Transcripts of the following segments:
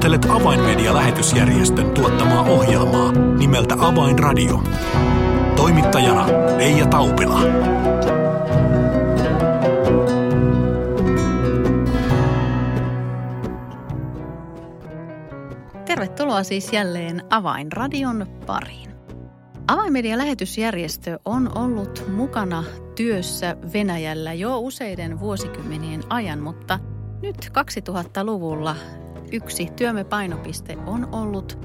Kuuntelet Avainmedia-lähetysjärjestön tuottamaa ohjelmaa nimeltä Avainradio. Toimittajana Leija Taupila. Tervetuloa siis jälleen Avainradion pariin. Avainmedian lähetysjärjestö on ollut mukana työssä Venäjällä jo useiden vuosikymmenien ajan, mutta nyt 2000-luvulla yksi työmme painopiste on ollut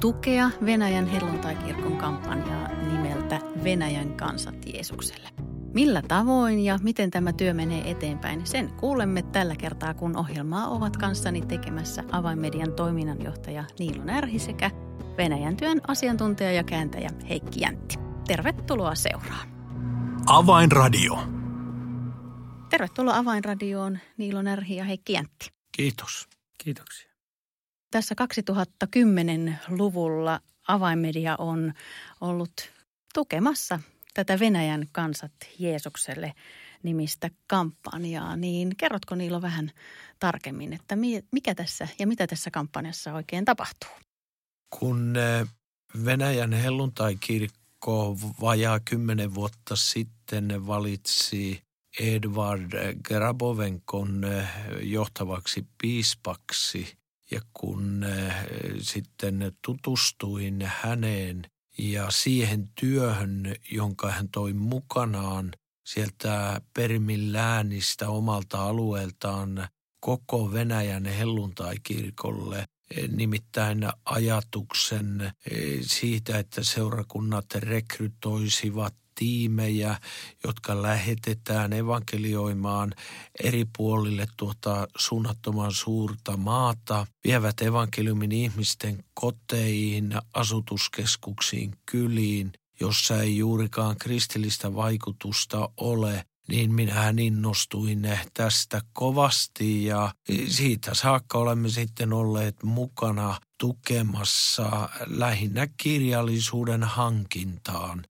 tukea Venäjän helluntaikirkon kampanjaa nimeltä Venäjän kansat Jeesukselle. Millä tavoin ja miten tämä työ menee eteenpäin, sen kuulemme tällä kertaa, kun ohjelmaa ovat kanssani tekemässä avainmedian toiminnanjohtaja Niilo Närhi sekä Venäjän työn asiantuntija ja kääntäjä Heikki Jäntti. Tervetuloa seuraan. Avainradio. Tervetuloa Avainradioon Niilo Närhi ja Heikki Jäntti. Kiitos. Kiitoksia. Tässä 2010-luvulla avainmedia on ollut tukemassa tätä Venäjän kansat Jeesukselle nimistä kampanjaa, niin kerrotko Niilo vähän tarkemmin, että mikä tässä ja mitä tässä kampanjassa oikein tapahtuu? Kun eh, Venäjän helluntai-kirkko vajaa kymmenen vuotta sitten valitsi Edvard Grabovenkon eh, johtavaksi piispaksi ja kun eh, sitten tutustuin häneen ja siihen työhön, jonka hän toi mukanaan sieltä Permin läänistä omalta alueeltaan koko Venäjän helluntai-kirkolle, nimittäin ajatuksen siitä, että seurakunnat rekrytoisivat tiimejä, jotka lähetetään evankelioimaan eri puolille tuota suunnattoman suurta maata, vievät evankeliumin ihmisten koteihin, asutuskeskuksiin, kyliin, jossa ei juurikaan kristillistä vaikutusta ole, niin minähän innostuin tästä kovasti ja siitä saakka olemme sitten olleet mukana tukemassa lähinnä kirjallisuuden hankintaan,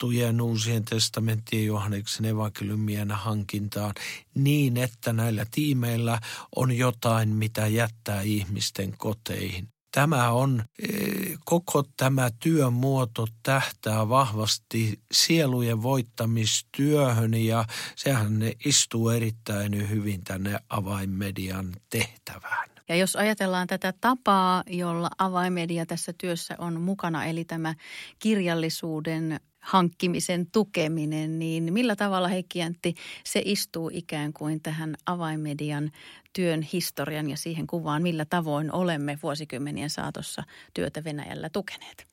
raamattujen uusien testamenttien Johanneksen evankeliumien hankintaan niin, että näillä tiimeillä on jotain, mitä jättää ihmisten koteihin. Tämä on, eh, koko tämä työmuoto tähtää vahvasti sielujen voittamistyöhön ja sehän istuu erittäin hyvin tänne avainmedian tehtävään. Ja jos ajatellaan tätä tapaa, jolla avaimedia tässä työssä on mukana, eli tämä kirjallisuuden hankkimisen tukeminen, niin millä tavalla Heikki Jäntti, se istuu ikään kuin tähän avaimedian työn historian ja siihen kuvaan, millä tavoin olemme vuosikymmenien saatossa työtä Venäjällä tukeneet?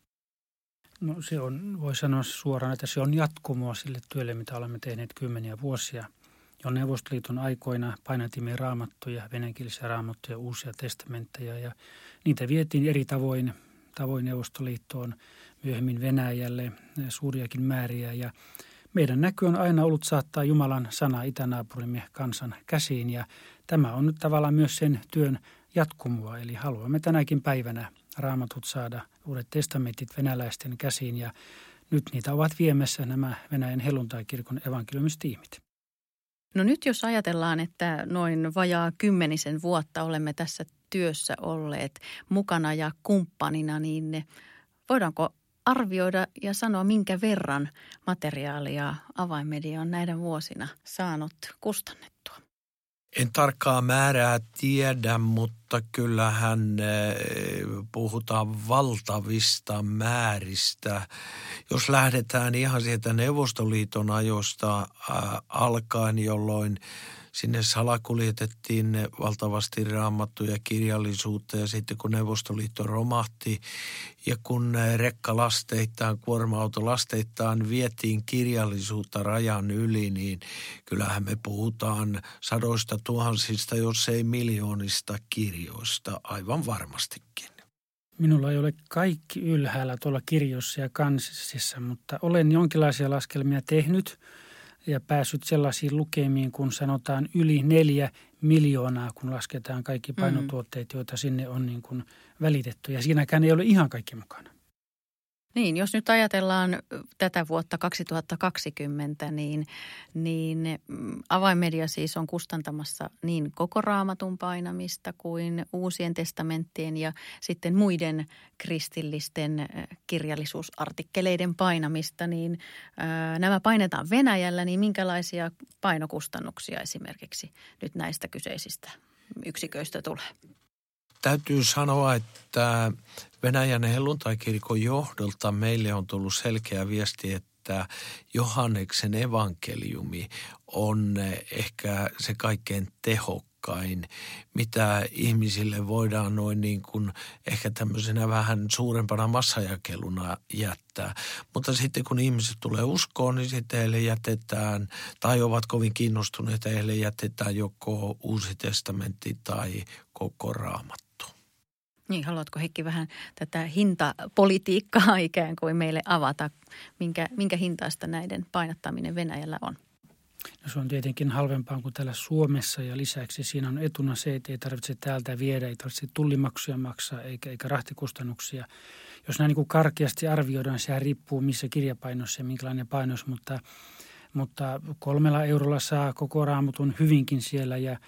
No se on, voi sanoa suoraan, että se on jatkumoa sille työlle, mitä olemme tehneet kymmeniä vuosia. Jo Neuvostoliiton aikoina painatimme raamattuja, venäjänkielisiä raamattuja, uusia testamentteja ja niitä vietiin eri tavoin, tavoin Neuvostoliittoon – myöhemmin Venäjälle suuriakin määriä ja meidän näky on aina ollut saattaa Jumalan sana itänaapurimme kansan käsiin ja tämä on nyt tavallaan myös sen työn jatkumoa. Eli haluamme tänäkin päivänä raamatut saada uudet testamentit venäläisten käsiin ja nyt niitä ovat viemässä nämä Venäjän helluntai-kirkon evankeliumistiimit. No nyt jos ajatellaan, että noin vajaa kymmenisen vuotta olemme tässä työssä olleet mukana ja kumppanina, niin voidaanko arvioida ja sanoa, minkä verran materiaalia avaimedia on näiden vuosina saanut kustannettua? En tarkkaa määrää tiedä, mutta kyllähän eh, puhutaan valtavista määristä. Jos lähdetään ihan sieltä Neuvostoliiton ajosta alkaen, jolloin – sinne salakuljetettiin valtavasti raamattuja kirjallisuutta ja sitten kun Neuvostoliitto romahti ja kun rekkalasteittain, kuorma-autolasteittain vietiin kirjallisuutta rajan yli, niin kyllähän me puhutaan sadoista tuhansista, jos ei miljoonista kirjoista aivan varmastikin. Minulla ei ole kaikki ylhäällä tuolla kirjoissa ja kansissa, mutta olen jonkinlaisia laskelmia tehnyt – ja päässyt sellaisiin lukemiin, kun sanotaan yli neljä miljoonaa, kun lasketaan kaikki painotuotteet, joita sinne on niin kuin välitetty. Ja siinäkään ei ole ihan kaikki mukana. Niin, jos nyt ajatellaan tätä vuotta 2020, niin, niin mm, avainmedia siis on kustantamassa niin koko raamatun painamista kuin uusien testamenttien ja sitten muiden kristillisten kirjallisuusartikkeleiden painamista. Niin nämä painetaan Venäjällä, niin minkälaisia painokustannuksia esimerkiksi nyt näistä kyseisistä yksiköistä tulee? Täytyy sanoa, että Venäjän helluntaikirkon johdolta meille on tullut selkeä viesti, että Johanneksen evankeliumi on ehkä se kaikkein tehokkain, mitä ihmisille voidaan noin niin kuin ehkä tämmöisenä vähän suurempana massajakeluna jättää. Mutta sitten kun ihmiset tulee uskoon, niin sitten heille jätetään, tai ovat kovin kiinnostuneita, heille jätetään joko uusi testamentti tai koko raamat. Niin, haluatko Heikki vähän tätä hintapolitiikkaa ikään kuin meille avata? Minkä, minkä hintaista näiden painattaminen Venäjällä on? No se on tietenkin halvempaa kuin täällä Suomessa ja lisäksi siinä on etuna se, että ei tarvitse täältä viedä, ei tarvitse tullimaksuja maksaa eikä, eikä rahtikustannuksia. Jos näin niin kuin karkeasti arvioidaan, sehän riippuu missä kirjapainossa ja minkälainen painos, mutta, mutta kolmella eurolla saa koko raamutun hyvinkin siellä ja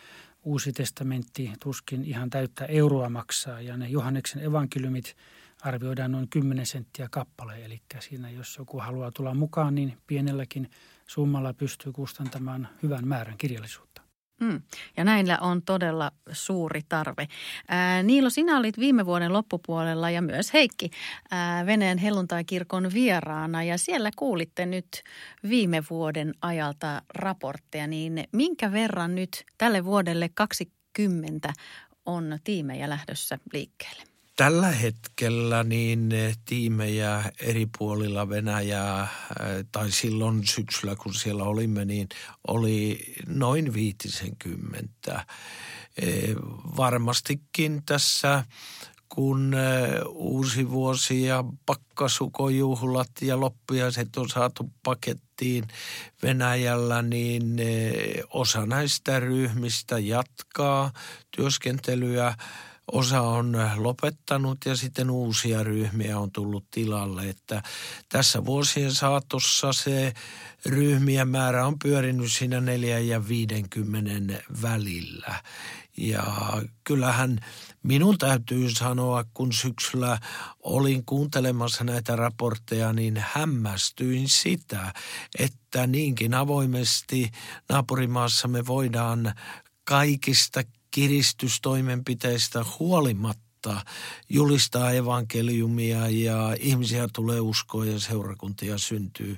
Uusi testamentti tuskin ihan täyttä euroa maksaa ja ne Johanneksen evankeliumit arvioidaan noin 10 senttiä kappale. Eli siinä jos joku haluaa tulla mukaan, niin pienelläkin summalla pystyy kustantamaan hyvän määrän kirjallisuutta. Mm. Ja näillä on todella suuri tarve. Ää, Niilo, sinä olit viime vuoden loppupuolella ja myös Heikki ää, Venäjän helluntai-kirkon vieraana ja siellä kuulitte nyt viime vuoden ajalta raportteja, niin minkä verran nyt tälle vuodelle 20 on tiimejä lähdössä liikkeelle? Tällä hetkellä niin tiimejä eri puolilla Venäjää, äh, tai silloin syksyllä kun siellä olimme, niin oli noin viitisenkymmentä. Äh, varmastikin tässä kun uusi vuosi ja pakkasukojuhlat ja loppiaiset on saatu pakettiin Venäjällä, niin osa näistä ryhmistä jatkaa työskentelyä – osa on lopettanut ja sitten uusia ryhmiä on tullut tilalle. Että tässä vuosien saatossa se ryhmien määrä on pyörinyt siinä 4 ja 50 välillä. Ja kyllähän minun täytyy sanoa, kun syksyllä olin kuuntelemassa näitä raportteja, niin hämmästyin sitä, että niinkin avoimesti naapurimaassa me voidaan kaikista kiristystoimenpiteistä huolimatta julistaa evankeliumia ja ihmisiä tulee uskoa ja seurakuntia syntyy.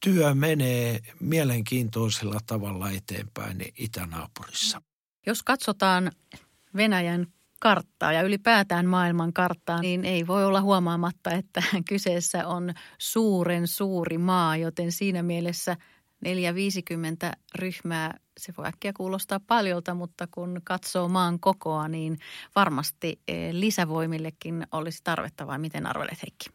Työ menee mielenkiintoisella tavalla eteenpäin itänaapurissa. Jos katsotaan Venäjän karttaa ja ylipäätään maailman karttaa, niin ei voi olla huomaamatta, että kyseessä on suuren suuri maa, joten siinä mielessä – 450 ryhmää, se voi äkkiä kuulostaa paljolta, mutta kun katsoo maan kokoa, niin varmasti eh, lisävoimillekin olisi tarvetta, vai miten arvelet Heikki?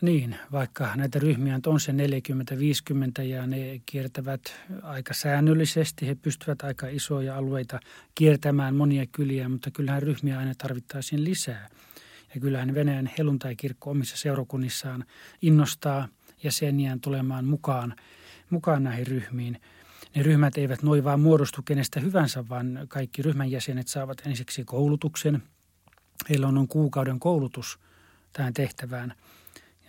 Niin, vaikka näitä ryhmiä on se 40-50 ja ne kiertävät aika säännöllisesti, he pystyvät aika isoja alueita kiertämään monia kyliä, mutta kyllähän ryhmiä aina tarvittaisiin lisää. Ja kyllähän Venäjän helluntai-kirkko omissa seurakunnissaan innostaa jäseniään tulemaan mukaan – mukaan näihin ryhmiin. Ne ryhmät eivät noin vaan muodostu kenestä hyvänsä, vaan kaikki ryhmän jäsenet saavat ensiksi koulutuksen. Heillä on noin kuukauden koulutus tähän tehtävään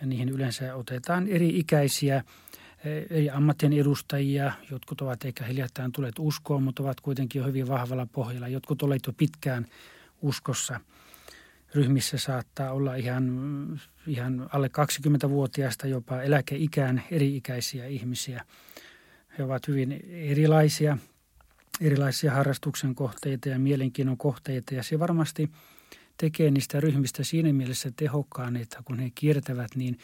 ja niihin yleensä otetaan eri ikäisiä eri ammattien edustajia. Jotkut ovat ehkä hiljattain tulleet uskoon, mutta ovat kuitenkin jo hyvin vahvalla pohjalla. Jotkut ovat jo pitkään uskossa. Ryhmissä saattaa olla ihan, ihan alle 20-vuotiaista jopa eläkeikään eri-ikäisiä ihmisiä. He ovat hyvin erilaisia, erilaisia harrastuksen kohteita ja mielenkiinnon kohteita ja se varmasti tekee niistä ryhmistä siinä mielessä tehokkaan, että kun he kiertävät, niin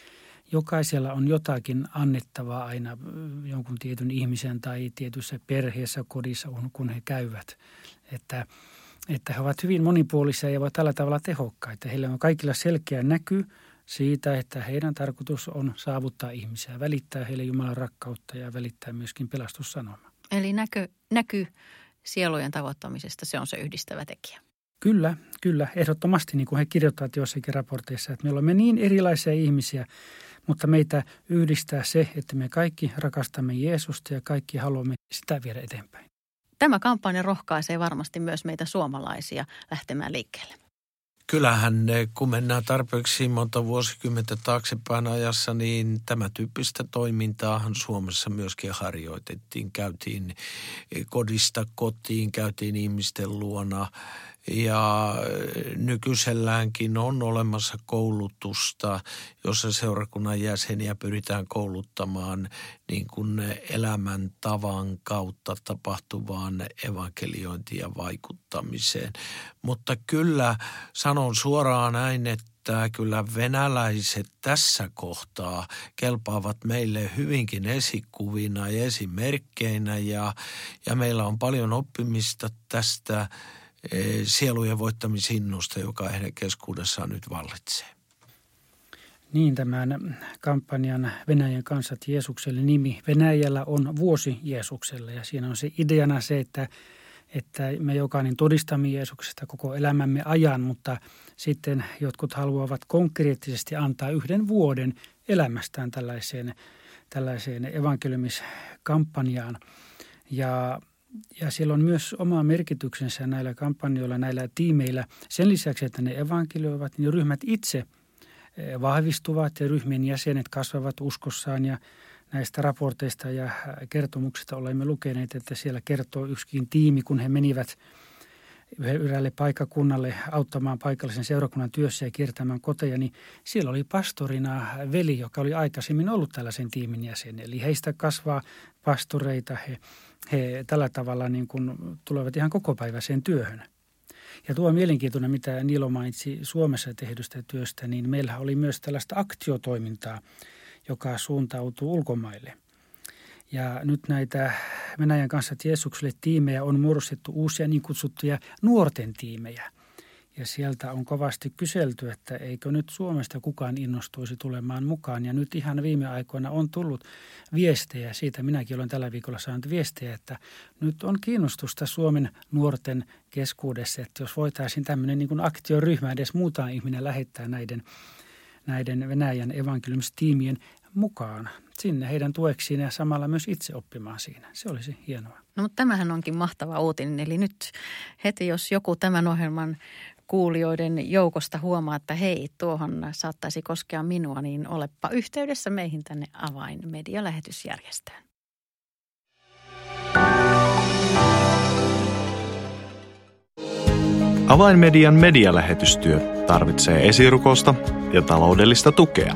jokaisella on jotakin annettavaa aina jonkun tietyn ihmisen tai tietyssä perheessä, kodissa, kun he käyvät. Että että he ovat hyvin monipuolisia ja ovat tällä tavalla tehokkaita. Heillä on kaikilla selkeä näky siitä, että heidän tarkoitus on saavuttaa ihmisiä, välittää heille Jumalan rakkautta ja välittää myöskin pelastussanoma. Eli näkö, näky sielujen tavoittamisesta, se on se yhdistävä tekijä. Kyllä, kyllä. Ehdottomasti, niin kuin he kirjoittavat jossakin raporteissa, että me olemme niin erilaisia ihmisiä, mutta meitä yhdistää se, että me kaikki rakastamme Jeesusta ja kaikki haluamme sitä viedä eteenpäin. Tämä kampanja rohkaisee varmasti myös meitä suomalaisia lähtemään liikkeelle. Kyllähän kun mennään tarpeeksi monta vuosikymmentä taaksepäin ajassa, niin tämä tyyppistä toimintaahan Suomessa myöskin harjoitettiin. Käytiin kodista kotiin, käytiin ihmisten luona – ja nykyiselläänkin on olemassa koulutusta, jossa seurakunnan jäseniä pyritään kouluttamaan niin kuin elämäntavan kautta tapahtuvaan evankeliointiin ja vaikuttamiseen. Mutta kyllä sanon suoraan näin, että kyllä venäläiset tässä kohtaa kelpaavat meille hyvinkin esikuvina ja esimerkkeinä ja, ja meillä on paljon oppimista tästä – sielujen voittamisinnosta, joka heidän keskuudessaan nyt vallitsee. Niin, tämän kampanjan Venäjän kansat Jeesukselle nimi. Venäjällä on vuosi Jeesukselle ja siinä on se ideana se, että, että me jokainen todistamme Jeesuksesta koko elämämme ajan, mutta sitten jotkut haluavat konkreettisesti antaa yhden vuoden elämästään tällaiseen, tällaiseen evankeliumiskampanjaan. Ja ja siellä on myös oma merkityksensä näillä kampanjoilla, näillä tiimeillä. Sen lisäksi, että ne evankelioivat, niin ryhmät itse eh, vahvistuvat ja ryhmien jäsenet kasvavat uskossaan ja näistä raporteista ja kertomuksista olemme lukeneet, että siellä kertoo yksikin tiimi, kun he menivät yhdelle paikakunnalle auttamaan paikallisen seurakunnan työssä ja kiertämään koteja, niin siellä oli pastorina veli, joka oli aikaisemmin ollut tällaisen tiimin jäsen. Eli heistä kasvaa pastoreita, he he tällä tavalla niin kuin tulevat ihan kokopäiväiseen työhön. Ja tuo on mielenkiintoinen, mitä Niilo mainitsi Suomessa tehdystä työstä, niin meillä oli myös tällaista aktiotoimintaa, joka suuntautuu ulkomaille. Ja nyt näitä Venäjän kanssa Jeesukselle tiimejä on muodostettu uusia niin kutsuttuja nuorten tiimejä – ja sieltä on kovasti kyselty, että eikö nyt Suomesta kukaan innostuisi tulemaan mukaan. Ja nyt ihan viime aikoina on tullut viestejä, siitä minäkin olen tällä viikolla saanut viestejä, että nyt on kiinnostusta Suomen nuorten keskuudessa, että jos voitaisiin tämmöinen niin aktioryhmä edes muutama ihminen lähettää näiden, näiden Venäjän evankeliumistiimien mukaan sinne heidän tueksiin ja samalla myös itse oppimaan siinä. Se olisi hienoa. No mutta tämähän onkin mahtava uutinen. Eli nyt heti, jos joku tämän ohjelman kuulijoiden joukosta huomaa, että hei, tuohon saattaisi koskea minua, niin olepa yhteydessä meihin tänne Avain medialähetysjärjestöön. Avainmedian medialähetystyö tarvitsee esirukosta ja taloudellista tukea.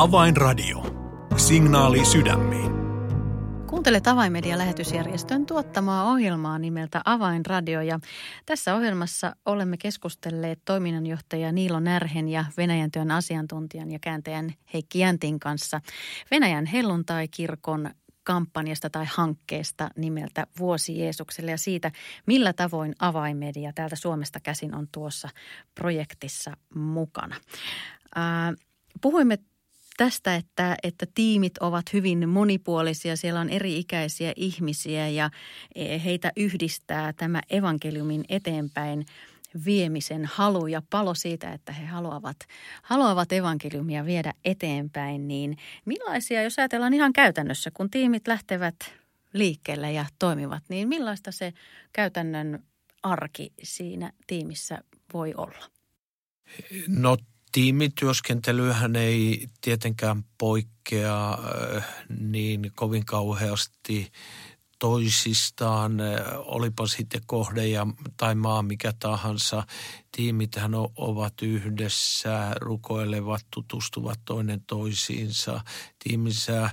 Avainradio. Signaali sydämiin. Kuuntelet Avainmedia lähetysjärjestön tuottamaa ohjelmaa nimeltä Avainradio ja tässä ohjelmassa olemme keskustelleet toiminnanjohtaja Niilo Närhen ja Venäjän työn asiantuntijan ja kääntäjän Heikki Jäntin kanssa Venäjän helluntai-kirkon kampanjasta tai hankkeesta nimeltä Vuosi Jeesukselle ja siitä, millä tavoin avaimedia täältä Suomesta käsin on tuossa projektissa mukana. puhuimme tästä, että, että tiimit ovat hyvin monipuolisia. Siellä on eri-ikäisiä ihmisiä ja e, heitä yhdistää tämä evankeliumin eteenpäin viemisen halu ja palo siitä, että he haluavat, haluavat evankeliumia viedä eteenpäin, niin millaisia, jos ajatellaan ihan käytännössä, kun tiimit lähtevät liikkeelle ja toimivat, niin millaista se käytännön arki siinä tiimissä voi olla? No tiimityöskentelyhän ei tietenkään poikkea äh, niin kovin kauheasti toisistaan, olipa sitten kohde ja, tai maa mikä tahansa. Tiimithän ovat yhdessä, rukoilevat, tutustuvat toinen toisiinsa. Tiimissä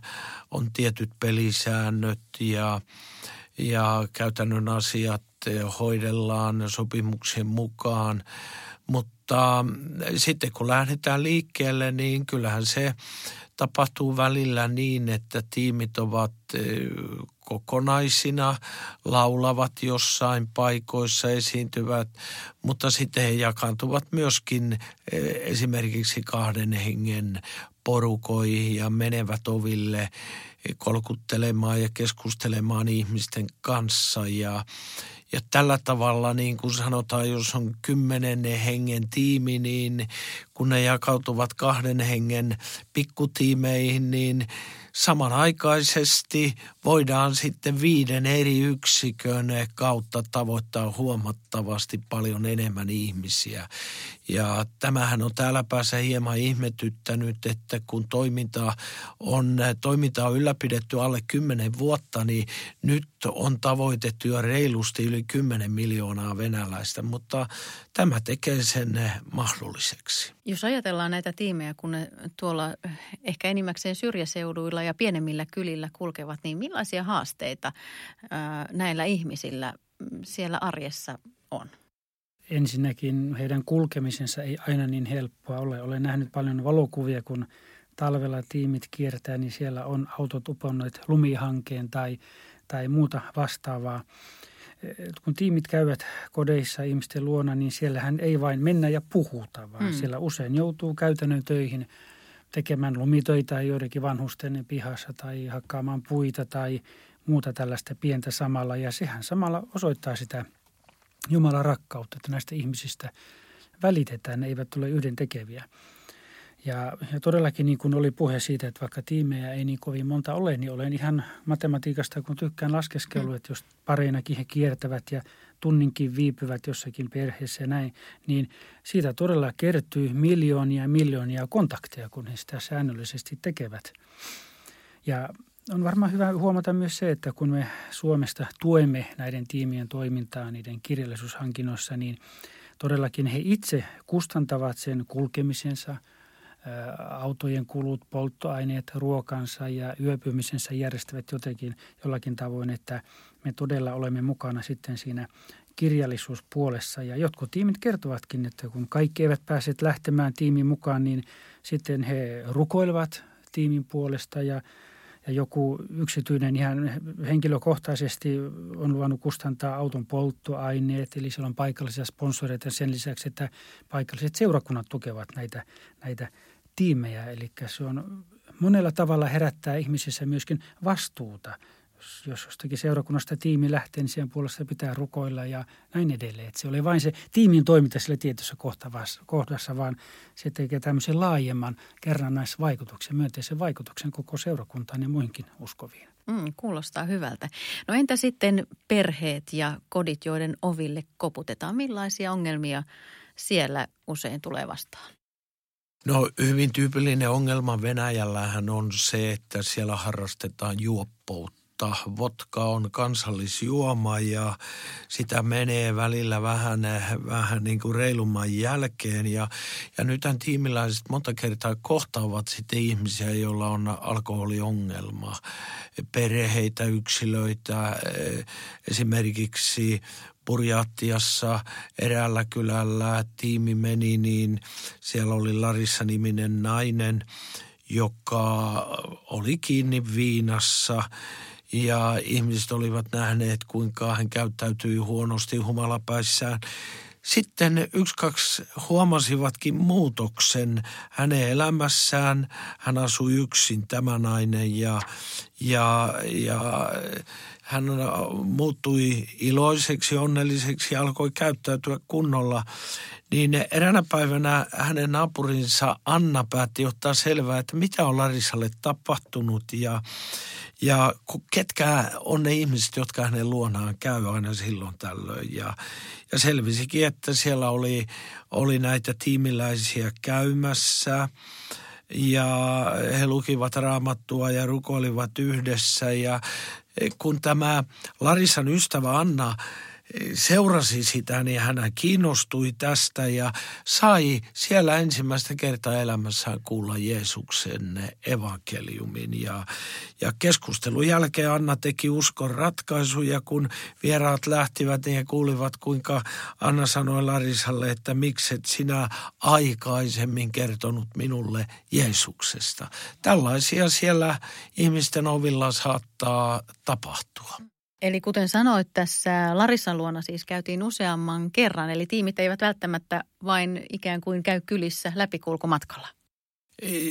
on tietyt pelisäännöt ja, ja käytännön asiat hoidellaan sopimuksien mukaan. Mutta sitten kun lähdetään liikkeelle, niin kyllähän se tapahtuu välillä niin, että tiimit ovat kokonaisina, laulavat jossain paikoissa, esiintyvät, mutta sitten he jakaantuvat myöskin esimerkiksi kahden hengen porukoihin ja menevät oville kolkuttelemaan ja keskustelemaan ihmisten kanssa. Ja ja tällä tavalla, niin kuin sanotaan, jos on kymmenen hengen tiimi, niin kun ne jakautuvat kahden hengen pikkutiimeihin, niin samanaikaisesti voidaan sitten viiden eri yksikön kautta tavoittaa huomattavasti paljon enemmän ihmisiä. Ja tämähän on täällä päässä hieman ihmetyttänyt, että kun toiminta on, toiminta on ylläpidetty alle 10 vuotta, niin nyt on tavoitettu jo reilusti yli 10 miljoonaa venäläistä, mutta tämä tekee sen mahdolliseksi. Jos ajatellaan näitä tiimejä, kun ne tuolla ehkä enimmäkseen syrjäseuduilla ja pienemmillä kylillä kulkevat, niin millaisia haasteita näillä ihmisillä siellä arjessa on? Ensinnäkin heidän kulkemisensa ei aina niin helppoa ole. Olen nähnyt paljon valokuvia, kun talvella tiimit kiertää, niin siellä on autot uponneet lumihankeen tai, tai muuta vastaavaa. Kun tiimit käyvät kodeissa ihmisten luona, niin siellähän ei vain mennä ja puhuta, vaan mm. siellä usein joutuu käytännön töihin tekemään lumitöitä joidenkin vanhusten pihassa tai hakkaamaan puita tai muuta tällaista pientä samalla. Ja sehän samalla osoittaa sitä Jumalan rakkautta, että näistä ihmisistä välitetään, ne eivät ole yhden tekeviä. Ja, ja todellakin niin kuin oli puhe siitä, että vaikka tiimejä ei niin kovin monta ole, niin olen ihan matematiikasta, kun tykkään laskeskelu, mm. että jos pareinakin he kiertävät ja tunninkin viipyvät jossakin perheessä ja näin, niin siitä todella kertyy miljoonia ja miljoonia kontakteja, kun he sitä säännöllisesti tekevät. Ja on varmaan hyvä huomata myös se, että kun me Suomesta tuemme näiden tiimien toimintaa niiden kirjallisuushankinnoissa, niin todellakin he itse kustantavat sen kulkemisensa – autojen kulut, polttoaineet, ruokansa ja yöpymisensä järjestävät jotenkin jollakin tavoin, että me todella olemme mukana sitten siinä kirjallisuuspuolessa. Ja jotkut tiimit kertovatkin, että kun kaikki eivät pääse lähtemään tiimin mukaan, niin sitten he rukoilevat tiimin puolesta ja ja joku yksityinen ihan henkilökohtaisesti on luvannut kustantaa auton polttoaineet, eli siellä on paikallisia sponsoreita sen lisäksi, että paikalliset seurakunnat tukevat näitä, näitä tiimejä. Eli se on monella tavalla herättää ihmisissä myöskin vastuuta. Jos jostakin seurakunnasta tiimi lähtee, niin siihen puolesta pitää rukoilla ja näin edelleen. Että se oli vain se tiimin toiminta sille tietyssä kohdassa, vaan se tekee tämmöisen laajemman kerrannaisvaikutuksen, myönteisen vaikutuksen koko seurakuntaan ja muihinkin uskoviin. Mm, kuulostaa hyvältä. No entä sitten perheet ja kodit, joiden oville koputetaan? Millaisia ongelmia siellä usein tulee vastaan? No hyvin tyypillinen ongelma Venäjällähän on se, että siellä harrastetaan juoppoutta. Vodka on kansallisjuoma ja sitä menee välillä vähän, vähän niin kuin reilumman jälkeen. Ja, ja nythän tiimiläiset monta kertaa kohtaavat sitten ihmisiä, joilla on alkoholiongelma. Perheitä, yksilöitä, esimerkiksi Purjaattiassa eräällä kylällä tiimi meni, niin siellä oli Larissa-niminen nainen, joka oli kiinni viinassa ja ihmiset olivat nähneet, kuinka hän käyttäytyi huonosti humalapäissään. Sitten yksi, kaksi huomasivatkin muutoksen hänen elämässään. Hän asui yksin, tämä nainen, ja, ja, ja hän muuttui iloiseksi, onnelliseksi ja alkoi käyttäytyä kunnolla. Niin eräänä päivänä hänen naapurinsa Anna päätti ottaa selvää, että mitä on Larissalle tapahtunut ja, ja ketkä on ne ihmiset, jotka hänen luonaan käy aina silloin tällöin. Ja, ja selvisikin, että siellä oli, oli näitä tiimiläisiä käymässä ja he lukivat raamattua ja rukoilivat yhdessä. Ja kun tämä Larisan ystävä Anna seurasi sitä, niin hän kiinnostui tästä ja sai siellä ensimmäistä kertaa elämässään kuulla Jeesuksen evankeliumin. Ja, ja keskustelun jälkeen Anna teki uskon ratkaisuja, kun vieraat lähtivät, niin he kuulivat, kuinka Anna sanoi Larisalle, että mikset sinä aikaisemmin kertonut minulle Jeesuksesta. Tällaisia siellä ihmisten ovilla saattaa tapahtua. Eli kuten sanoit, tässä Larissan luona siis käytiin useamman kerran, eli tiimit eivät välttämättä vain ikään kuin käy kylissä läpikulkumatkalla.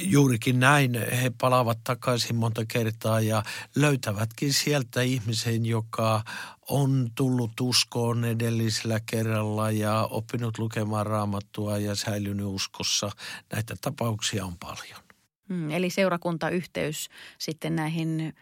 Juurikin näin. He palaavat takaisin monta kertaa ja löytävätkin sieltä ihmisen, joka on tullut uskoon edellisellä kerralla ja oppinut lukemaan raamattua ja säilynyt uskossa. Näitä tapauksia on paljon. Hmm, eli seurakuntayhteys sitten näihin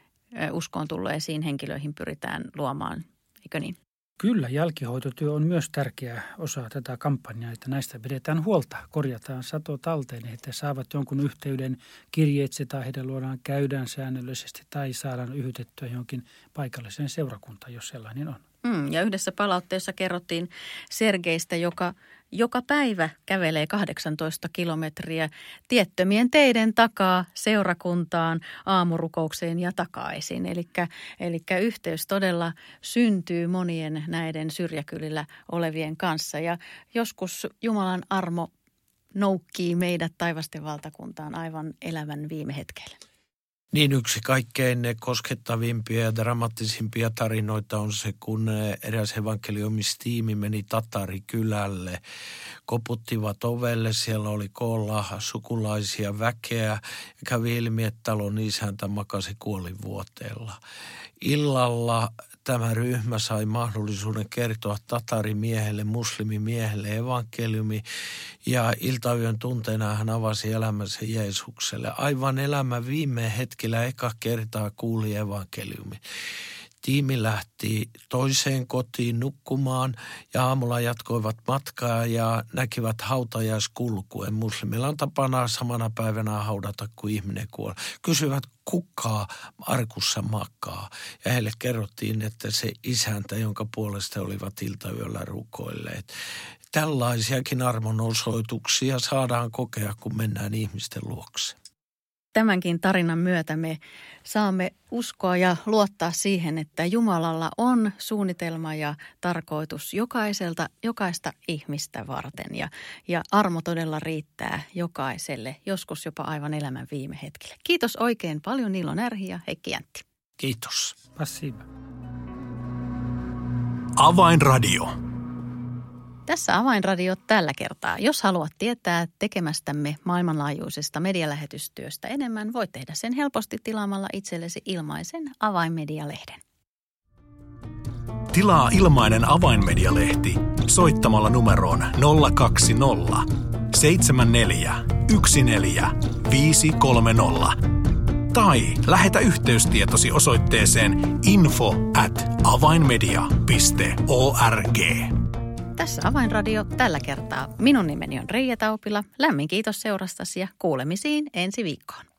uskoon tulleisiin henkilöihin pyritään luomaan, eikö niin? Kyllä, jälkihoitotyö on myös tärkeä osa tätä kampanjaa, että näistä pidetään huolta, korjataan sato talteen, että saavat jonkun yhteyden kirjeitse tai heidän luodaan käydään säännöllisesti tai saadaan yhdettyä johonkin paikalliseen seurakuntaan, jos sellainen on. Mm, ja yhdessä palautteessa kerrottiin Sergeistä, joka joka päivä kävelee 18 kilometriä tiettömien teiden takaa seurakuntaan, aamurukoukseen ja takaisin. Eli yhteys todella syntyy monien näiden syrjäkylillä olevien kanssa. Ja joskus Jumalan armo noukkii meidät taivasten valtakuntaan aivan elävän viime hetkellä. Niin yksi kaikkein koskettavimpia ja dramaattisimpia tarinoita on se, kun eräs evankeliomistiimi meni Tatarikylälle. Koputtivat ovelle, siellä oli koolla sukulaisia väkeä ja kävi ilmi, että talon isäntä makasi kuolivuoteella. Illalla tämä ryhmä sai mahdollisuuden kertoa tatarimiehelle, muslimimiehelle evankeliumi ja iltayön tunteena hän avasi elämänsä Jeesukselle. Aivan elämän viime hetkellä eka kertaa kuuli evankeliumi. Tiimi lähti toiseen kotiin nukkumaan ja aamulla jatkoivat matkaa ja näkivät hautajaiskulkuen. Muslimilla on tapana samana päivänä haudata, kun ihminen kuolee. Kysyvät, kuka arkussa makaa. Ja heille kerrottiin, että se isäntä, jonka puolesta olivat iltayöllä rukoilleet. Tällaisiakin armon osoituksia saadaan kokea, kun mennään ihmisten luokse tämänkin tarinan myötä me saamme uskoa ja luottaa siihen, että Jumalalla on suunnitelma ja tarkoitus jokaiselta, jokaista ihmistä varten. Ja, ja armo todella riittää jokaiselle, joskus jopa aivan elämän viime hetkellä. Kiitos oikein paljon Niilo Närhi ja Heikki Jäntti. Kiitos. Passiiva. Avainradio. Tässä Avainradio tällä kertaa. Jos haluat tietää tekemästämme maailmanlaajuisesta medialähetystyöstä enemmän, voit tehdä sen helposti tilaamalla itsellesi ilmaisen Avainmedialehden. Tilaa ilmainen Avainmedialehti soittamalla numeroon 020 74 14 tai lähetä yhteystietosi osoitteeseen info at avainmedia.org. Tässä Avainradio tällä kertaa. Minun nimeni on Reija Taupila. Lämmin kiitos seurastasi ja kuulemisiin ensi viikkoon.